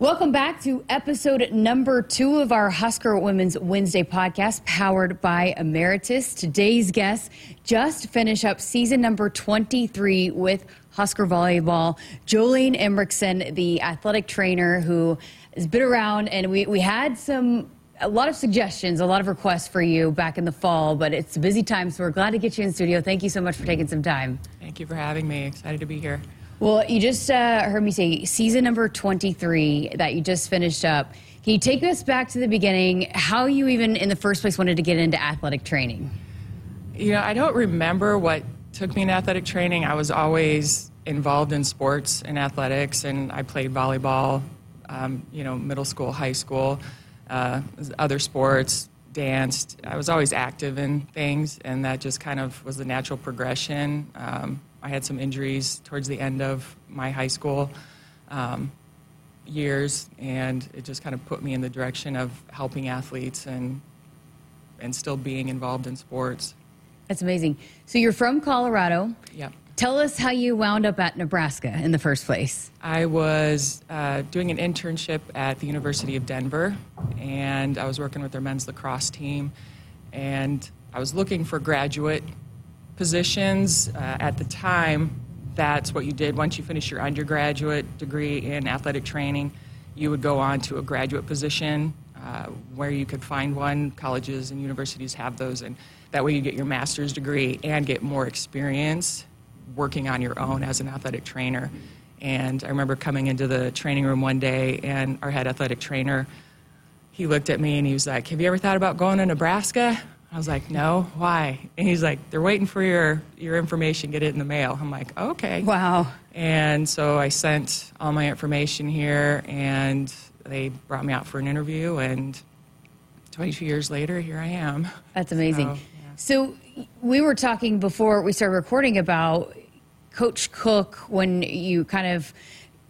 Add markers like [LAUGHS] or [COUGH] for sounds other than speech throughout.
Welcome back to episode number two of our Husker Women's Wednesday podcast, powered by Emeritus. Today's guest just finished up season number 23 with Husker Volleyball. Jolene Emricson, the athletic trainer who has been around, and we, we had some a lot of suggestions, a lot of requests for you back in the fall, but it's a busy time, so we're glad to get you in studio. Thank you so much for taking some time. Thank you for having me. Excited to be here. Well, you just uh, heard me say season number 23 that you just finished up. Can you take us back to the beginning, how you even in the first place wanted to get into athletic training? You know, I don't remember what took me into athletic training. I was always involved in sports and athletics, and I played volleyball, um, you know, middle school, high school, uh, other sports, danced. I was always active in things, and that just kind of was the natural progression. Um, I had some injuries towards the end of my high school um, years, and it just kind of put me in the direction of helping athletes and and still being involved in sports. That's amazing. So you're from Colorado. Yep. Tell us how you wound up at Nebraska in the first place. I was uh, doing an internship at the University of Denver, and I was working with their men's lacrosse team, and I was looking for graduate positions. Uh, at the time, that's what you did. Once you finish your undergraduate degree in athletic training, you would go on to a graduate position uh, where you could find one. Colleges and universities have those, and that way you get your master's degree and get more experience working on your own as an athletic trainer. And I remember coming into the training room one day, and our head athletic trainer, he looked at me and he was like, "Have you ever thought about going to Nebraska?" I was like, no, why? And he's like, they're waiting for your, your information, get it in the mail. I'm like, okay. Wow. And so I sent all my information here, and they brought me out for an interview, and 22 years later, here I am. That's amazing. So, yeah. so we were talking before we started recording about Coach Cook when you kind of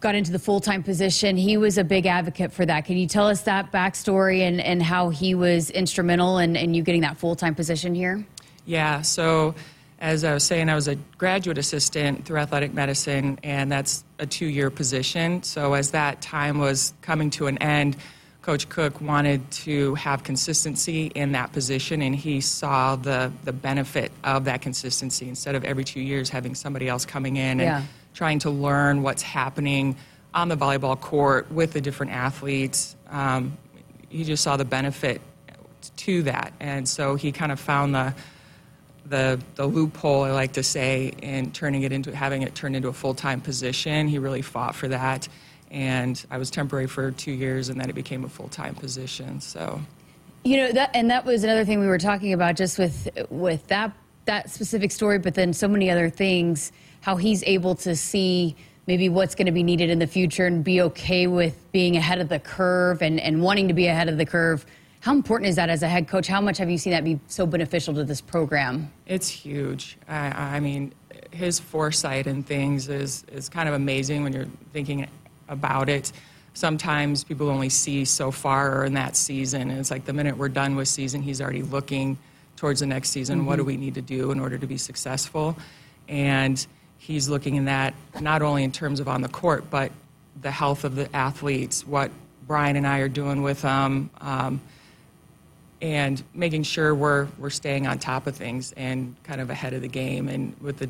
got into the full time position, he was a big advocate for that. Can you tell us that backstory and, and how he was instrumental in, in you getting that full time position here? Yeah, so as I was saying, I was a graduate assistant through athletic medicine, and that's a two year position. So as that time was coming to an end, Coach Cook wanted to have consistency in that position, and he saw the, the benefit of that consistency instead of every two years having somebody else coming in and yeah trying to learn what's happening on the volleyball court with the different athletes. Um, he just saw the benefit to that, and so he kind of found the the the loophole I like to say in turning it into having it turned into a full time position. He really fought for that, and I was temporary for two years, and then it became a full time position. So, you know that, and that was another thing we were talking about just with with that that specific story, but then so many other things how he's able to see maybe what's going to be needed in the future and be okay with being ahead of the curve and, and wanting to be ahead of the curve. How important is that as a head coach? How much have you seen that be so beneficial to this program? It's huge. I, I mean, his foresight and things is, is kind of amazing when you're thinking about it. Sometimes people only see so far in that season, and it's like the minute we're done with season, he's already looking towards the next season. Mm-hmm. What do we need to do in order to be successful? And he's looking in that not only in terms of on the court, but the health of the athletes, what Brian and I are doing with them, um, and making sure we're, we're staying on top of things and kind of ahead of the game and with the,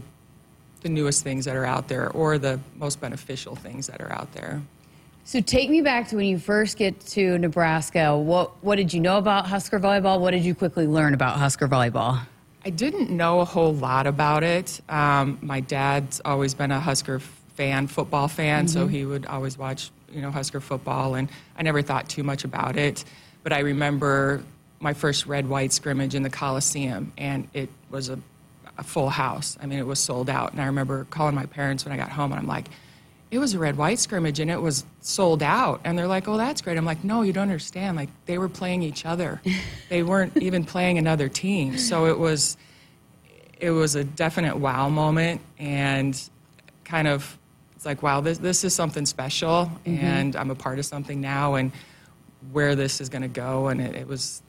the newest things that are out there or the most beneficial things that are out there. So take me back to when you first get to Nebraska. What, what did you know about Husker volleyball? What did you quickly learn about Husker volleyball? I didn't know a whole lot about it. Um, my dad's always been a Husker fan, football fan, mm-hmm. so he would always watch, you know, Husker football, and I never thought too much about it. But I remember my first red-white scrimmage in the Coliseum, and it was a, a full house. I mean, it was sold out, and I remember calling my parents when I got home, and I'm like, it was a red white scrimmage and it was sold out. And they're like oh that's great. I'm like no you don't understand. Like they were playing each other. [LAUGHS] They weren't even playing another team. So it was it was a definite wow moment and kind of it's like wow this, this is something special mm-hmm. and i'm a part of something now and where this is going to go. And it, it was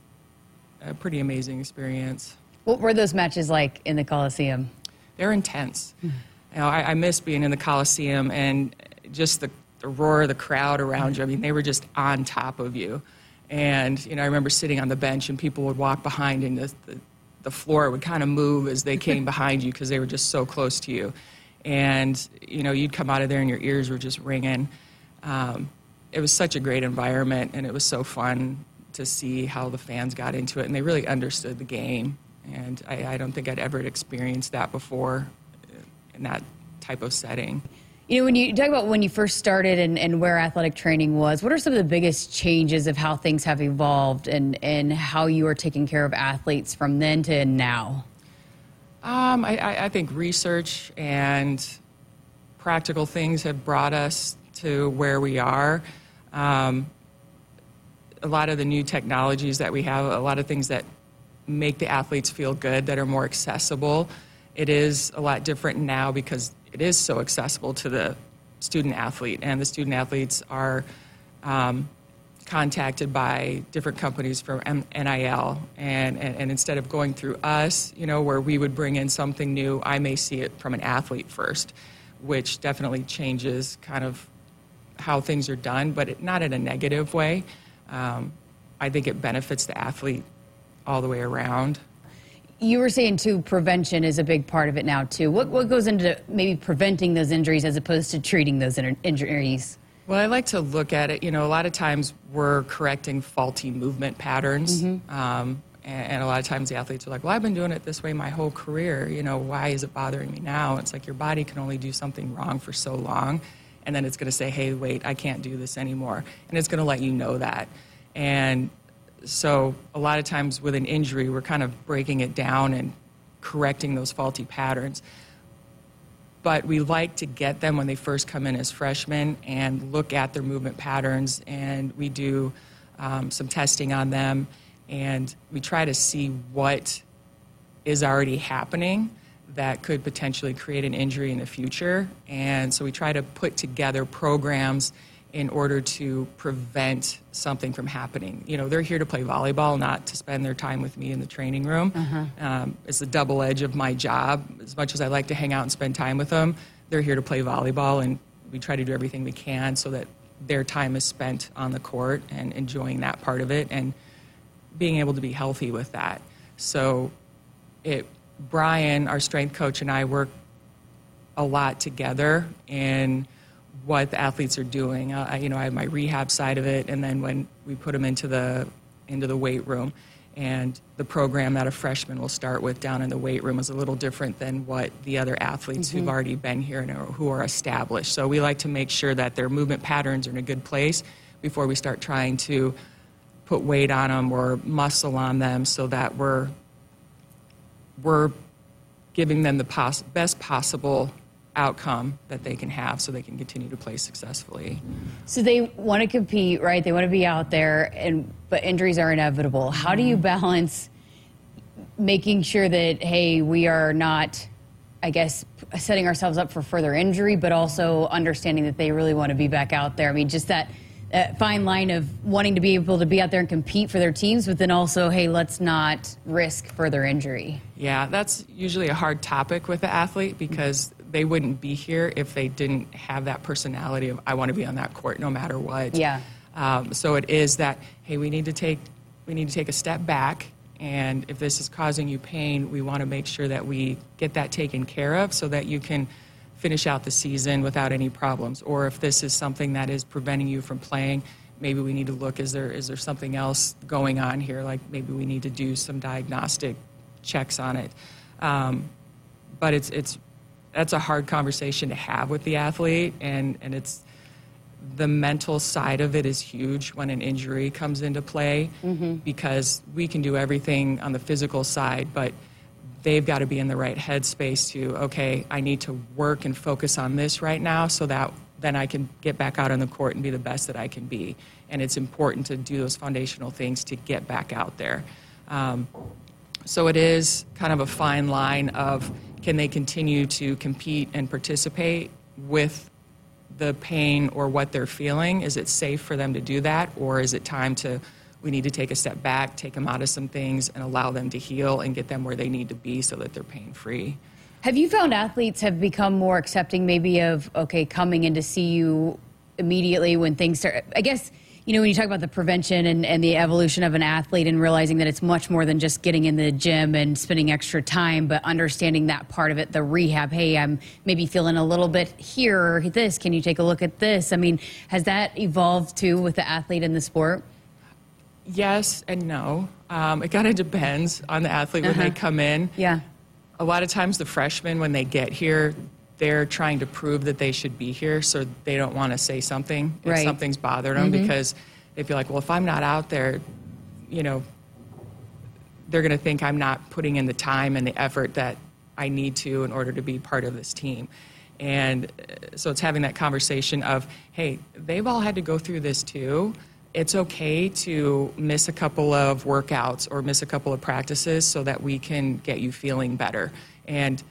a pretty amazing experience. What were those matches like in the coliseum? They're intense. Mm-hmm you know, I, I miss being in the Coliseum and just the the roar of the crowd around you. I mean, they were just on top of you. And, you know, I remember sitting on the bench and people would walk behind and the, the, the floor would kind of move as they came [LAUGHS] behind you because they were just so close to you. And, you know, you'd come out of there and your ears were just ringing. Um, it was such a great environment and it was so fun to see how the fans got into it and they really understood the game. And I, I don't think I'd ever experienced that before in that type of setting. You know, when you talk about when you first started and, and where athletic training was, what are some of the biggest changes of how things have evolved and, and how you are taking care of athletes from then to now? Um, I, I think research and practical things have brought us to where we are. Um, a lot of the new technologies that we have, a lot of things that make the athletes feel good, that are more accessible. It is a lot different now because it is so accessible to the student athlete, and the student athletes are um, contacted by different companies from NIL, and, and, and, instead of going through us, you know, where we would bring in something new, I may see it from an athlete first, which definitely changes kind of how things are done, but it, not in a negative way. Um, I think it benefits the athlete all the way around. You were saying too, prevention is a big part of it now too. What what goes into maybe preventing those injuries as opposed to treating those injuries? Well, I like to look at it. You know, a lot of times we're correcting faulty movement patterns, mm-hmm. um, and, and, a lot of times the athletes are like, "Well, I've been doing it this way my whole career. You know, why is it bothering me now?" It's like your body can only do something wrong for so long, and then it's going to say, "Hey, wait, I can't do this anymore," and it's going to let you know that. And so a lot of times with an injury, we're kind of breaking it down and correcting those faulty patterns. But we like to get them when they first come in as freshmen and look at their movement patterns, and we do um, some testing on them, and we try to see what is already happening that could potentially create an injury in the future. And so we try to put together programs in order to prevent something from happening. You know, they're here to play volleyball, not to spend their time with me in the training room. Uh-huh. Um, it's the double edge of my job. As much as I like to hang out and spend time with them, they're here to play volleyball, and we try to do everything we can so that their time is spent on the court and enjoying that part of it and being able to be healthy with that. So, it Brian, our strength coach, and I work a lot together in what the athletes are doing. Uh, I, you know, I have my rehab side of it, and then when we put them into the into the weight room, and the program that a freshman will start with down in the weight room is a little different than what the other athletes mm-hmm. who've already been here and are, who are established. So we like to make sure that their movement patterns are in a good place before we start trying to put weight on them or muscle on them, so that we're we're giving them the pos- best possible outcome that they can have so they can continue to play successfully. So they want to compete, right? They want to be out there and but injuries are inevitable. How do you mm-hmm. balance making sure that hey, we are not I guess setting ourselves up for further injury, but also understanding that they really want to be back out there. I mean, just that uh, fine line of wanting to be able to be out there and compete for their teams, but then also, hey, let's not risk further injury. Yeah, that's usually a hard topic with the athlete because they wouldn't be here if they didn't have that personality of I want to be on that court no matter what. Yeah. Um, so it is that hey, we need to take we need to take a step back, and if this is causing you pain, we want to make sure that we get that taken care of so that you can finish out the season without any problems. Or if this is something that is preventing you from playing, maybe we need to look is there is there something else going on here? Like maybe we need to do some diagnostic checks on it. Um, but it's it's that's a hard conversation to have with the athlete and, and it's the mental side of it is huge when an injury comes into play mm-hmm. because we can do everything on the physical side but they've got to be in the right headspace to okay i need to work and focus on this right now so that then i can get back out on the court and be the best that i can be and it's important to do those foundational things to get back out there um, so it is kind of a fine line of can they continue to compete and participate with the pain or what they're feeling? Is it safe for them to do that? Or is it time to, we need to take a step back, take them out of some things, and allow them to heal and get them where they need to be so that they're pain free? Have you found athletes have become more accepting maybe of, okay, coming in to see you immediately when things start? I guess you know, when you talk about the prevention and, and the evolution of an athlete and realizing that it's much more than just getting in the gym and spending extra time, but understanding that part of it, the rehab, hey, I'm maybe feeling a little bit here or this. Can you take a look at this? I mean, has that evolved too with the athlete in the sport? Yes and no. Um, it kind of depends on the athlete when uh-huh. they come in. Yeah. A lot of times, the freshmen, when they get here, they're trying to prove that they should be here, so they don't want to say something if right. something's bothered them mm-hmm. because they feel like, well, if I'm not out there, you know, they're going to think I'm not putting in the time and the effort that I need to in order to be part of this team. And uh, so it's having that conversation of, hey, they've all had to go through this too. It's okay to miss a couple of workouts or miss a couple of practices so that we can get you feeling better. And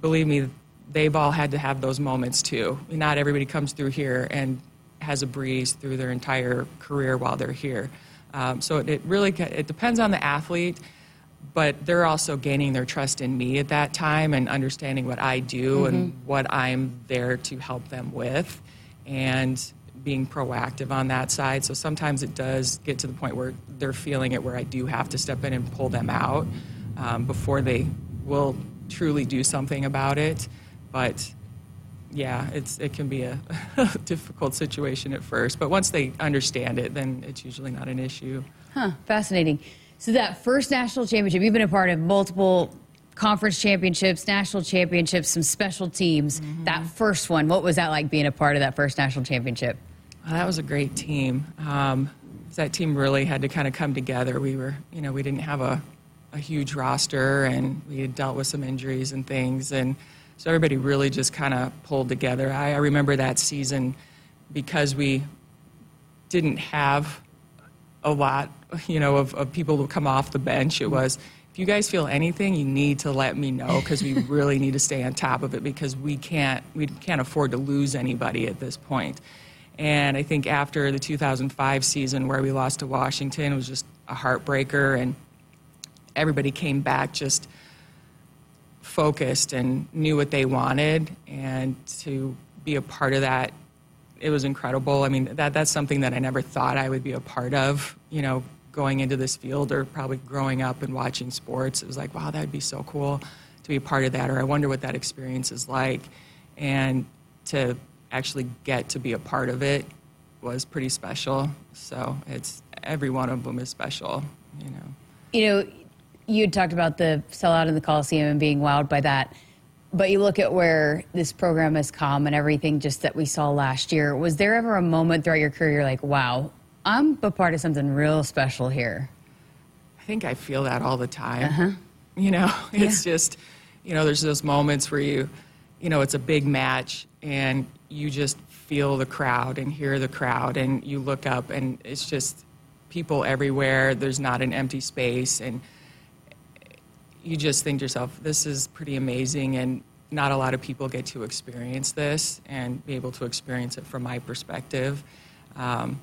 believe me, they've all had to have those moments too. Not everybody comes through here and has a breeze through their entire career while they're here. Um, so it, it, really it depends on the athlete, but they're also gaining their trust in me at that time and understanding what I do mm-hmm. and what I'm there to help them with, and being proactive on that side. So sometimes it does get to the point where they're feeling it, where I do have to step in and pull them out um, before they will truly do something about it. But yeah, it's it can be a [LAUGHS] difficult situation at first, but once they understand it, then it's usually not an issue. Huh, fascinating. So that first national championship, you've been a part of multiple conference championships, national championships, some special teams. Mm-hmm. That first one, what was that like being a part of that first national championship? Well, that was a great team. Um, that team really had to kind of come together. We were, you know, we didn't have a, a huge roster, and we had dealt with some injuries and things, and so everybody really just kind of pulled together. I, I remember that season because we didn't have a lot, you know, of, of people who come off the bench. It was, if you guys feel anything, you need to let me know because we [LAUGHS] really need to stay on top of it because we can't we can't afford to lose anybody at this point. And I think after the 2005 season where we lost to Washington, it was just a heartbreaker, and everybody came back just focused and knew what they wanted, and to be a part of that, it was incredible. I mean, that that's something that I never thought I would be a part of. You know, going into this field or probably growing up and watching sports, it was like, wow, that would be so cool to be a part of that. Or I wonder what that experience is like, and to actually get to be a part of it was pretty special. So it's every one of them is special. You know. You know, you had talked about the sellout in the Coliseum and being wowed by that. But you look at where this program has come and everything just that we saw last year. Was there ever a moment throughout your career you're like, wow, I'm a part of something real special here? I think I feel that all the time. Uh-huh. You know, [LAUGHS] it's yeah. just, you know, there's those moments where you, you know, it's a big match and you just feel the crowd and hear the crowd and you look up and it's just people everywhere. There's not an empty space. And, you just think to yourself, this is pretty amazing, and not a lot of people get to experience this and be able to experience it from my perspective. Um,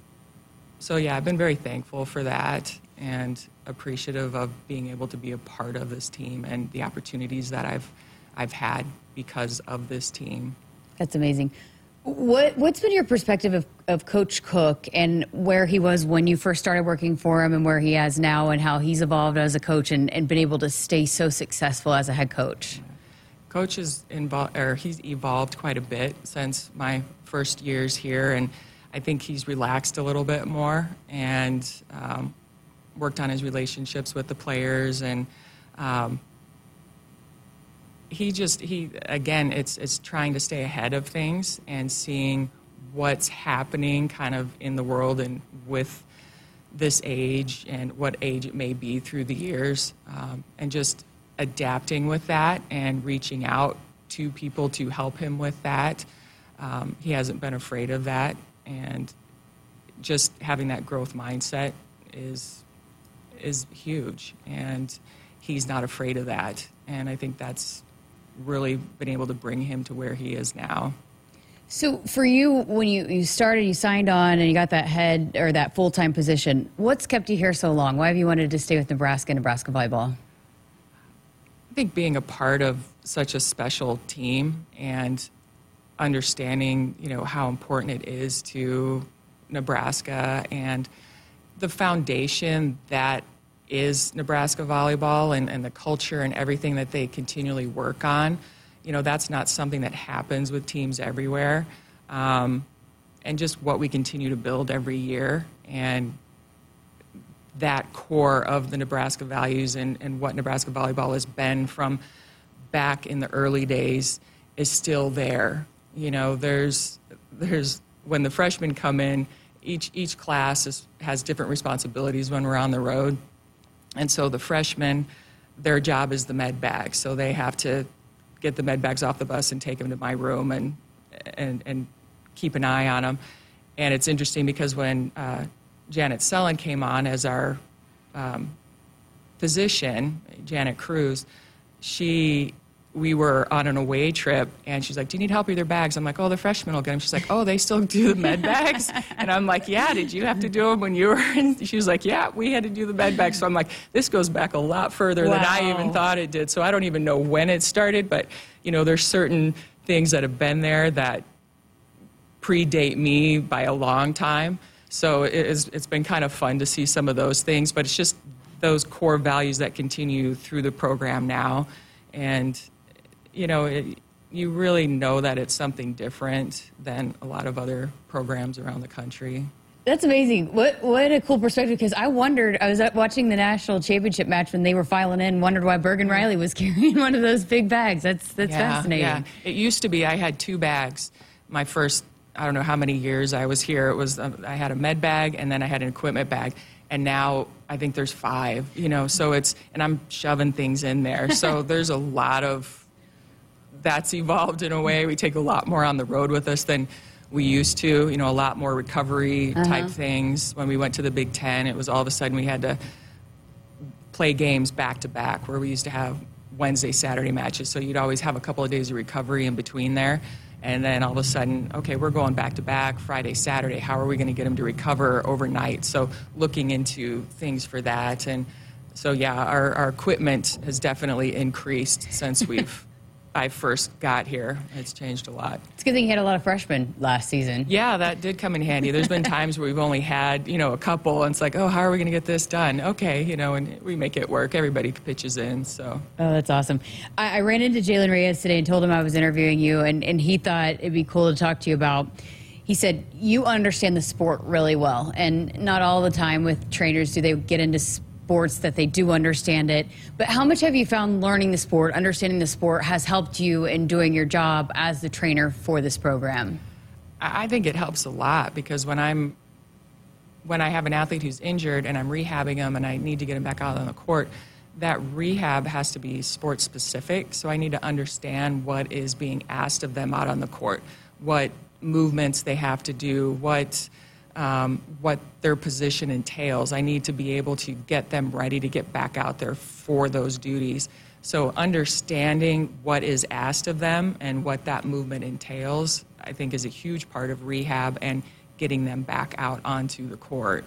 so, yeah, I've been very thankful for that and appreciative of being able to be a part of this team and the opportunities that I've, I've had because of this team. That's amazing. What What's been your perspective of, of Coach Cook and where he was when you first started working for him, and where he is now, and how he's evolved as a coach and, and been able to stay so successful as a head coach? Coach is involved, or he's evolved quite a bit since my first years here, and I think he's relaxed a little bit more and um, worked on his relationships with the players and. Um, he just he again it's it's trying to stay ahead of things and seeing what's happening kind of in the world and with this age and what age it may be through the years um, and just adapting with that and reaching out to people to help him with that. Um, he hasn't been afraid of that and just having that growth mindset is is huge and he's not afraid of that. And i think that's really been able to bring him to where he is now. So for you, when you, you started, you signed on and you got that head or that full time position, what's kept you here so long? Why have you wanted to stay with Nebraska and Nebraska volleyball? I think being a part of such a special team and understanding, you know, how important it is to Nebraska and the foundation that is Nebraska volleyball and, and the culture and everything that they continually work on. You know, that's not something that happens with teams everywhere. Um, and just what we continue to build every year and that core of the Nebraska values and, and what Nebraska volleyball has been from back in the early days is still there. You know, there's there's when the freshmen come in, each each class is, has different responsibilities when we're on the road, and so the freshmen, their job is the med bag, so they have to get the med bags off the bus and take them to my room and and and keep an eye on them. And it's interesting because when uh, Janet Sellen came on as our um, physician, Janet Cruz, she we were on an away trip and she's like, Do you need help with your bags? I'm like, Oh, the freshmen will get them. She's like, Oh, they still do the med bags? [LAUGHS] and I'm like, Yeah, did you have to do them when you were in? She was like, Yeah, we had to do the med bags. So I'm like, This goes back a lot further wow. than I even thought it did. So I don't even know when it started, but, you know, there's certain things that have been there that predate me by a long time. So it's, it's been kind of fun to see some of those things, but it's just those core values that continue through the program now. And you know, it, you really know that it's something different than a lot of other programs around the country. That's amazing. What what a cool perspective. Because I wondered, I was watching the national championship match when they were filing in, wondered why Bergen Reilly was [LAUGHS] carrying one of those big bags. That's that's yeah, fascinating. Yeah. It used to be I had two bags. My first, I don't know how many years I was here. It was um, I had a med bag and then I had an equipment bag, and now I think there's five. You know, so it's and I'm shoving things in there. So [LAUGHS] there's a lot of that's evolved in a way. We take a lot more on the road with us than we used to. You know, a lot more recovery uh-huh. type things. When we went to the Big Ten, it was all of a sudden we had to play games back to back, where we used to have Wednesday, Saturday matches. So you'd always have a couple of days of recovery in between there. And then all of a sudden, okay, we're going back to back Friday, Saturday. How are we going to get them to recover overnight? So looking into things for that. And so, yeah, our, our equipment has definitely increased since [LAUGHS] we've I first got here. It's changed a lot. It's a good thing you had a lot of freshmen last season. Yeah, that did come in handy. There's been times where we've only had, you know, a couple, and it's like, oh, how are we going to get this done? Okay, you know, and we make it work. Everybody pitches in, so. Oh, that's awesome. I, I ran into Jaylen Reyes today and told him I was interviewing you, and, and he thought it'd be cool to talk to you about he said you understand the sport really well and not all the time with trainers do they get into sports that they do understand it. But how much have you found learning the sport, understanding the sport, has helped you in doing your job as the trainer for this program? I think it helps a lot because when I'm when I have an athlete who's injured and I'm rehabbing them and I need to get them back out on the court, that rehab has to be sport specific. So I need to understand what is being asked of them out on the court, what movements they have to do, what um, what their position entails. I need to be able to get them ready to get back out there for those duties. So, understanding what is asked of them and what that movement entails, I think, is a huge part of rehab and getting them back out onto the court.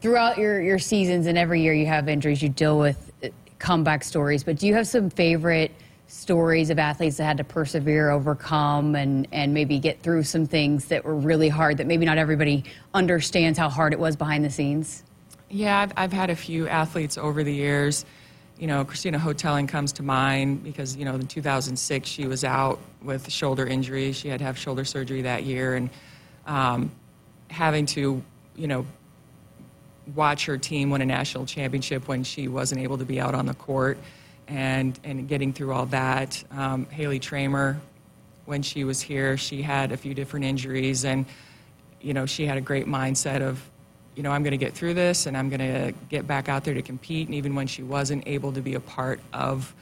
Throughout your, your seasons and every year you have injuries, you deal with uh, comeback stories, but do you have some favorite? Stories of athletes that had to persevere, overcome, and, and maybe get through some things that were really hard that maybe not everybody understands how hard it was behind the scenes? Yeah, I've, I've had a few athletes over the years. You know, Christina Houghtelling comes to mind because, you know, in 2006 she was out with shoulder injury. She had to have shoulder surgery that year and um, having to, you know, watch her team win a national championship when she wasn't able to be out on the court and, and getting through all that. Um, Haley Tramer, when she was here, she had a few different injuries, and you know she had a great mindset of, you know, I'm going to get through this, and I'm going to get back out there to compete. And even when she wasn't able to be a part of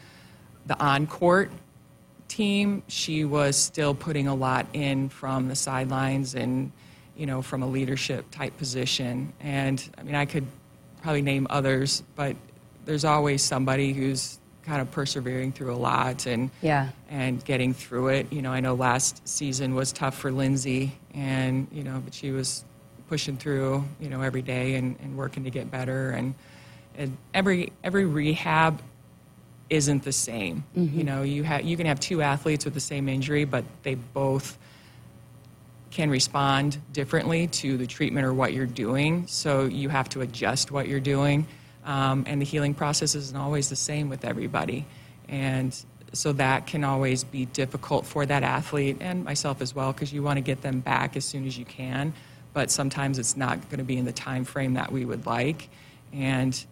the on-court team, she was still putting a lot in from the sidelines and you know from a leadership type position. And I mean, I could probably name others, but there's always somebody who's kind of persevering through a lot and yeah. and getting through it. You know, I know last season was tough for Lindsay, and you know, but she was pushing through, you know, every day and, and working to get better. And, and every every rehab isn't the same. Mm-hmm. You know, you ha- you can have two athletes with the same injury, but they both can respond differently to the treatment or what you're doing. So you have to adjust what you're doing. Um, and the healing process isn't always the same with everybody. And so that can always be difficult for that athlete and myself as well because you want to get them back as soon as you can. But sometimes it's not going to be in the time frame that we would like. And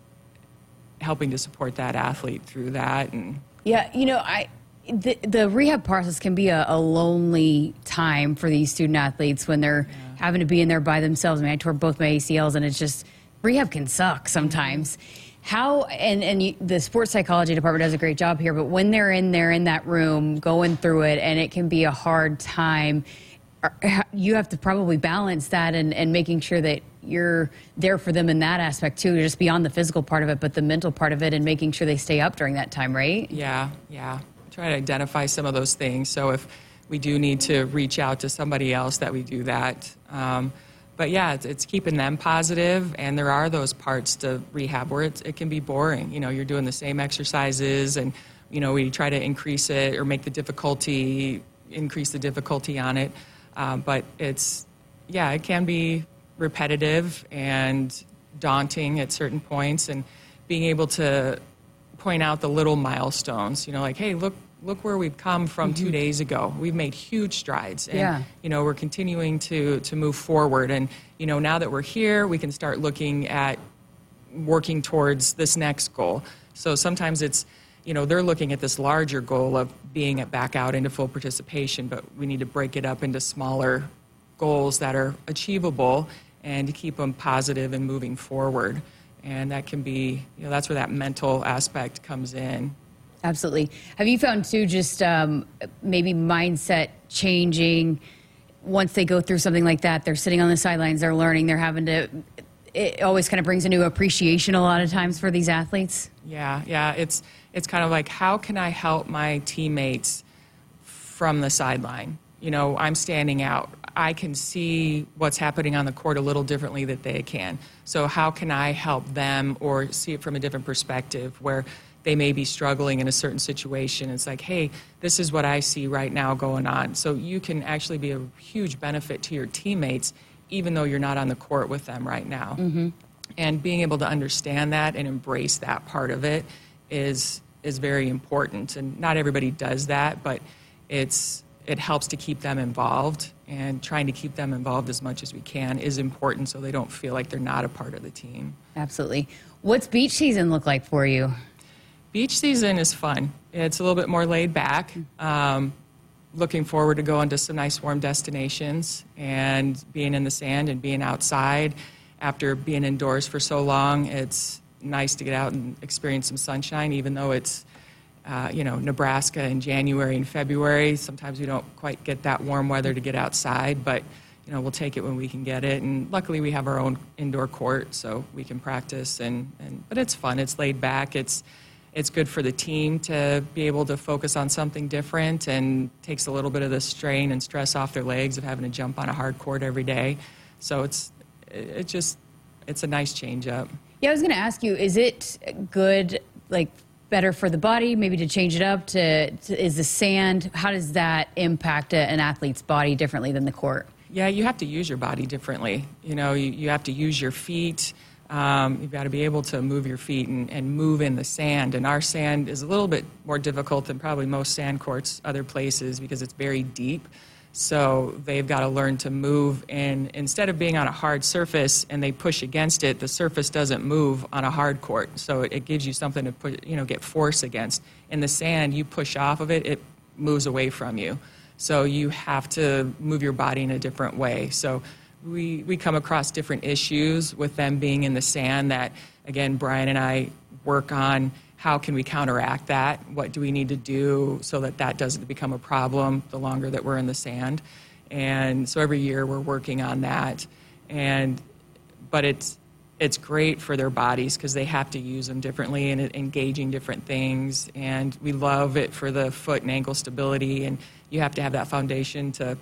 helping to support that athlete through that and Yeah, you know, I the, the rehab process can be a, a lonely time for these student athletes when they're having to be in there by themselves. I mean, I tore both my ACLs, and it's just rehab can suck sometimes. How and and you, the sports psychology department does a great job here, but when they're in there in that room going through it, and it can be a hard time. You have to probably balance that and, and making sure that you're there for them in that aspect too, just beyond the physical part of it, but the mental part of it, and making sure they stay up during that time, right? Yeah, yeah. Try to identify some of those things. So if we do need to reach out to somebody else, that we do that. Um, but yeah, it's, it's keeping them positive, and there are those parts to rehab where it can be boring. You know, you're doing the same exercises, and you know we try to increase it or make the difficulty increase the difficulty on it. Um, but it's yeah, it can be repetitive and daunting at certain points, and being able to point out the little milestones. You know, like, hey, look, look where we've come from two mm-hmm. days ago. We've made huge strides, and Yeah. you know, we're continuing to to move forward. And you know, now that we're here, we can start looking at working towards this next goal. So sometimes it's, you know, they're looking at this larger goal of being back out into full participation, but we need to break it up into smaller goals that are achievable and to keep them positive and moving forward. And that can be, you know, that's where that mental aspect comes in. Absolutely. Have you found too just um, maybe mindset changing once they go through something like that? They're sitting on the sidelines, they're learning, they're having to. It always kind of brings a new appreciation a lot of times for these athletes. Yeah, yeah. It's it's kind of like how can I help my teammates from the sideline? You know, I'm standing out. I can see what's happening on the court a little differently that they can. So how can I help them or see it from a different perspective where they may be struggling in a certain situation? It's like, hey, this is what I see right now going on. So you can actually be a huge benefit to your teammates even though you're not on the court with them right now mm-hmm. and being able to understand that and embrace that part of it is is very important and not everybody does that but it's it helps to keep them involved and trying to keep them involved as much as we can is important so they don't feel like they're not a part of the team Absolutely. What's beach season look like for you? Beach season is fun. It's a little bit more laid back. Um, looking forward to going to some nice warm destinations and being in the sand and being outside. After being indoors for so long it's nice to get out and experience some sunshine even though it's uh, you know nebraska in january and february. Sometimes we don't quite get that warm weather to get outside but you know we'll take it when we can get it. And luckily we have our own indoor court so we can practice and, and but it's fun. It's laid back. It's it's good for the team to be able to focus on something different and takes a little bit of the strain and stress off their legs of having to jump on a hard court every day. So it's it just it's a nice change up. Yeah, I was going to ask you: Is it good, like better for the body, maybe to change it up? To, to is the sand? How does that impact a, an athlete's body differently than the court? Yeah, you have to use your body differently. You know, you, you have to use your feet. Um, you've got to be able to move your feet and, and move in the sand. And our sand is a little bit more difficult than probably most sand courts other places because it's very deep. So they've got to learn to move. And instead of being on a hard surface and they push against it, the surface doesn't move on a hard court. So it, it gives you something to put, you know, get force against. In the sand, you push off of it, it moves away from you. So you have to move your body in a different way. So we, we come across different issues with them being in the sand that, again, Brian and I work on how can we counteract that? What do we need to do so that that doesn't become a problem the longer that we're in the sand? And so every year we're working on that. And, but it's, it's great for their bodies because they have to use them differently and engaging different things. And we love it for the foot and ankle stability. And you have to have that foundation to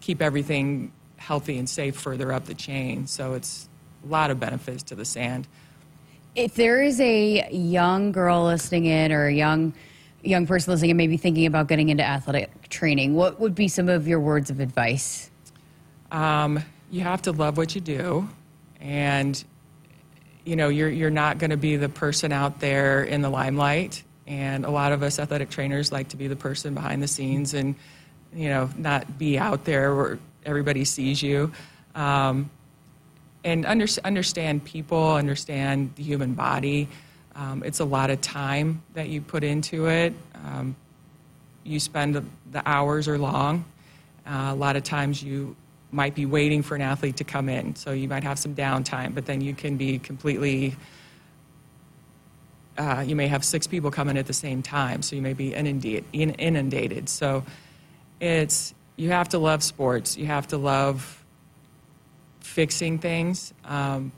keep everything healthy and safe further up the chain. So it's a lot of benefits to the sand. If there is a young girl listening in or a young young person listening and maybe thinking about getting into athletic training, what would be some of your words of advice? Um, you have to love what you do, and you know you're you're not going to be the person out there in the limelight. And a lot of us athletic trainers like to be the person behind the scenes and you know not be out there everybody sees you. Um, and under, understand people, understand the human body. Um, it's a lot of time that you put into it. Um, you spend the hours are long. Uh, a lot of times you might be waiting for an athlete to come in, so you might have some downtime, but then you can be completely. Uh, you may have six people coming at the same time, so you may be inundated. inundated. So it's you have to love sports. You have to love fixing things. Um,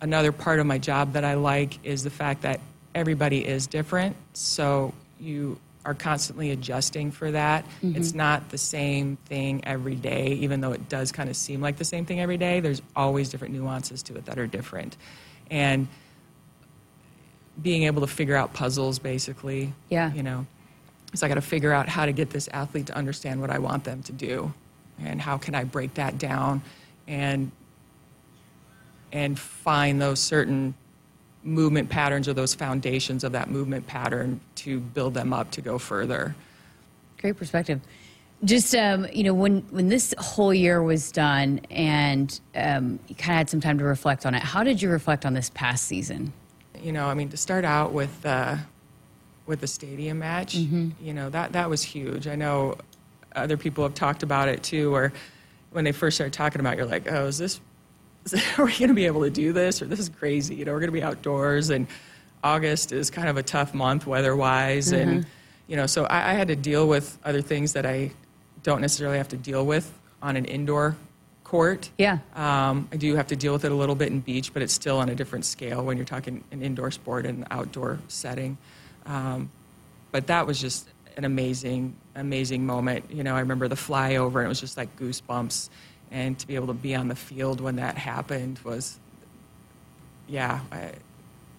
another part of my job that I like is the fact that everybody is different. So you are constantly adjusting for that. Mm-hmm. It's not the same thing every day, even though it does kind of seem like the same thing every day. There's always different nuances to it that are different. And being able to figure out puzzles, basically. Yeah. You know, so I got to figure out how to get this athlete to understand what I want them to do, and how can I break that down and and find those certain movement patterns or those foundations of that movement pattern to build them up to go further. Great perspective. Just um, you know, when when this whole year was done, and um, you kind of had some time to reflect on it. How did you reflect on this past season? You know, I mean, to start out with uh, with the stadium match, mm-hmm. you know that that was huge. I know other people have talked about it too, or when they first started talking about, it, you're like, oh, is this, is [LAUGHS] are we going to be able to do this, or this is crazy? You know, we're going to be outdoors, and August is kind of a tough month weather-wise, mm-hmm. and you know, so I, I had to deal with other things that I don't necessarily have to deal with on an indoor court. Yeah. Um, I do have to deal with it a little bit in beach, but it's still on a different scale when you're talking an indoor sport and outdoor setting. Um, but that was just an amazing, amazing moment. You know, I remember the flyover, and it was just like goosebumps. And to be able to be on the field when that happened was, yeah, I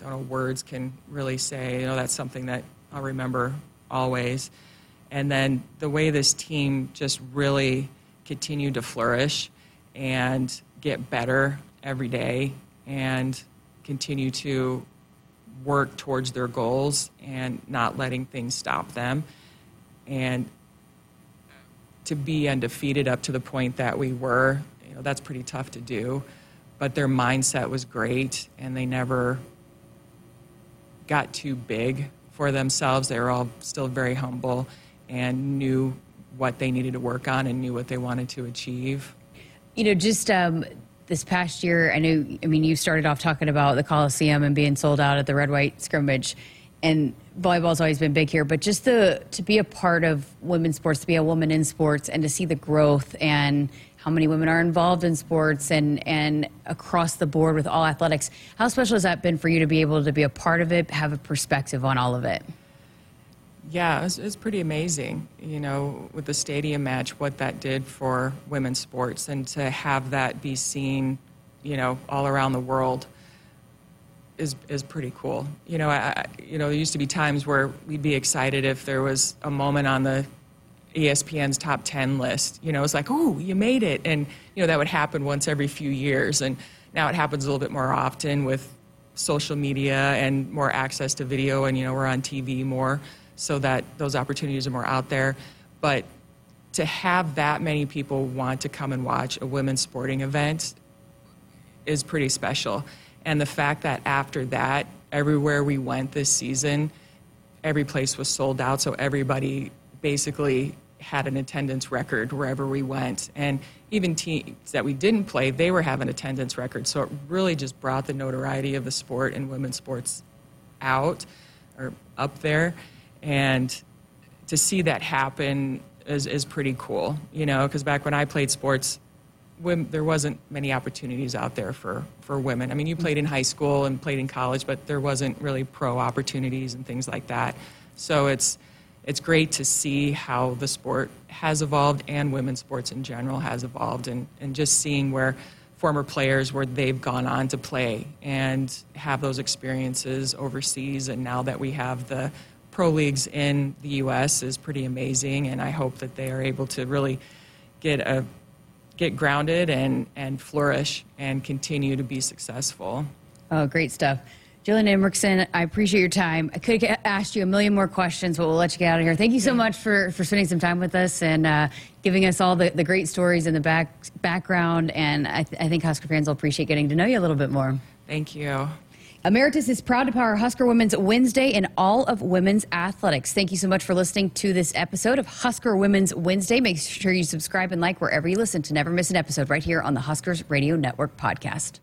don't know, words can really say. You know, that's something that I'll remember always. And then the way this team just really continued to flourish and get better every day and continue to work towards their goals and not letting things stop them. And to be undefeated up to the point that we were, you know, that's pretty tough to do. But their mindset was great, and they never got too big for themselves. They were all still very humble and knew what they needed to work on and knew what they wanted to achieve. You know, just um, this past year, I know, I mean, you started off talking about the Coliseum and being sold out at the red white scrimmage. And volleyball's always been big here, but just the, to be a part of women's sports, to be a woman in sports, and to see the growth and how many women are involved in sports and, and across the board with all athletics. How special has that been for you to be able to be a part of it, have a perspective on all of it? Yeah, it was, it was, pretty amazing, you know, with the stadium match, what that did for women's sports, and to have that be seen, you know, all around the world is is pretty cool. You know, I, you know, there used to be times where we'd be excited if there was a moment on the ESPN's top 10 list. You know, it's like, oh, you made it. And, you know, that would happen once every few years. And now it happens a little bit more often with social media and more access to video. And, you know, we're on TV more so that those opportunities are more out there. But to have that many people want to come and watch a women's sporting event is pretty special. And the fact that after that, everywhere we went this season, every place was sold out. So everybody basically had an attendance record wherever we went. And even teams that we didn't play, they were having attendance records. So it really just brought the notoriety of the sport and women's sports out or up there and to see that happen is, is pretty cool you know because back when i played sports women, there wasn't many opportunities out there for, for women i mean you played in high school and played in college but there wasn't really pro opportunities and things like that so it's it's great to see how the sport has evolved and women's sports in general has evolved and, and just seeing where former players where they've gone on to play and have those experiences overseas. And now that we have the pro leagues in the U.S. is pretty amazing. And I hope that they are able to really get a get grounded and, and flourish and continue to be successful. Oh, great stuff. Jillian Emricson, I appreciate your time. I could have asked you a million more questions, but we'll let you get out of here. Thank you so much for, for spending some time with us and uh, giving us all the, the great stories in the back, background. And I, th- I think Husker fans will appreciate getting to know you a little bit more. Thank you. Ameritas is proud to power Husker Women's Wednesday and all of women's athletics. Thank you so much for listening to this episode of Husker Women's Wednesday. Make sure you subscribe and like wherever you listen to never miss an episode right here on the Huskers Radio Network podcast.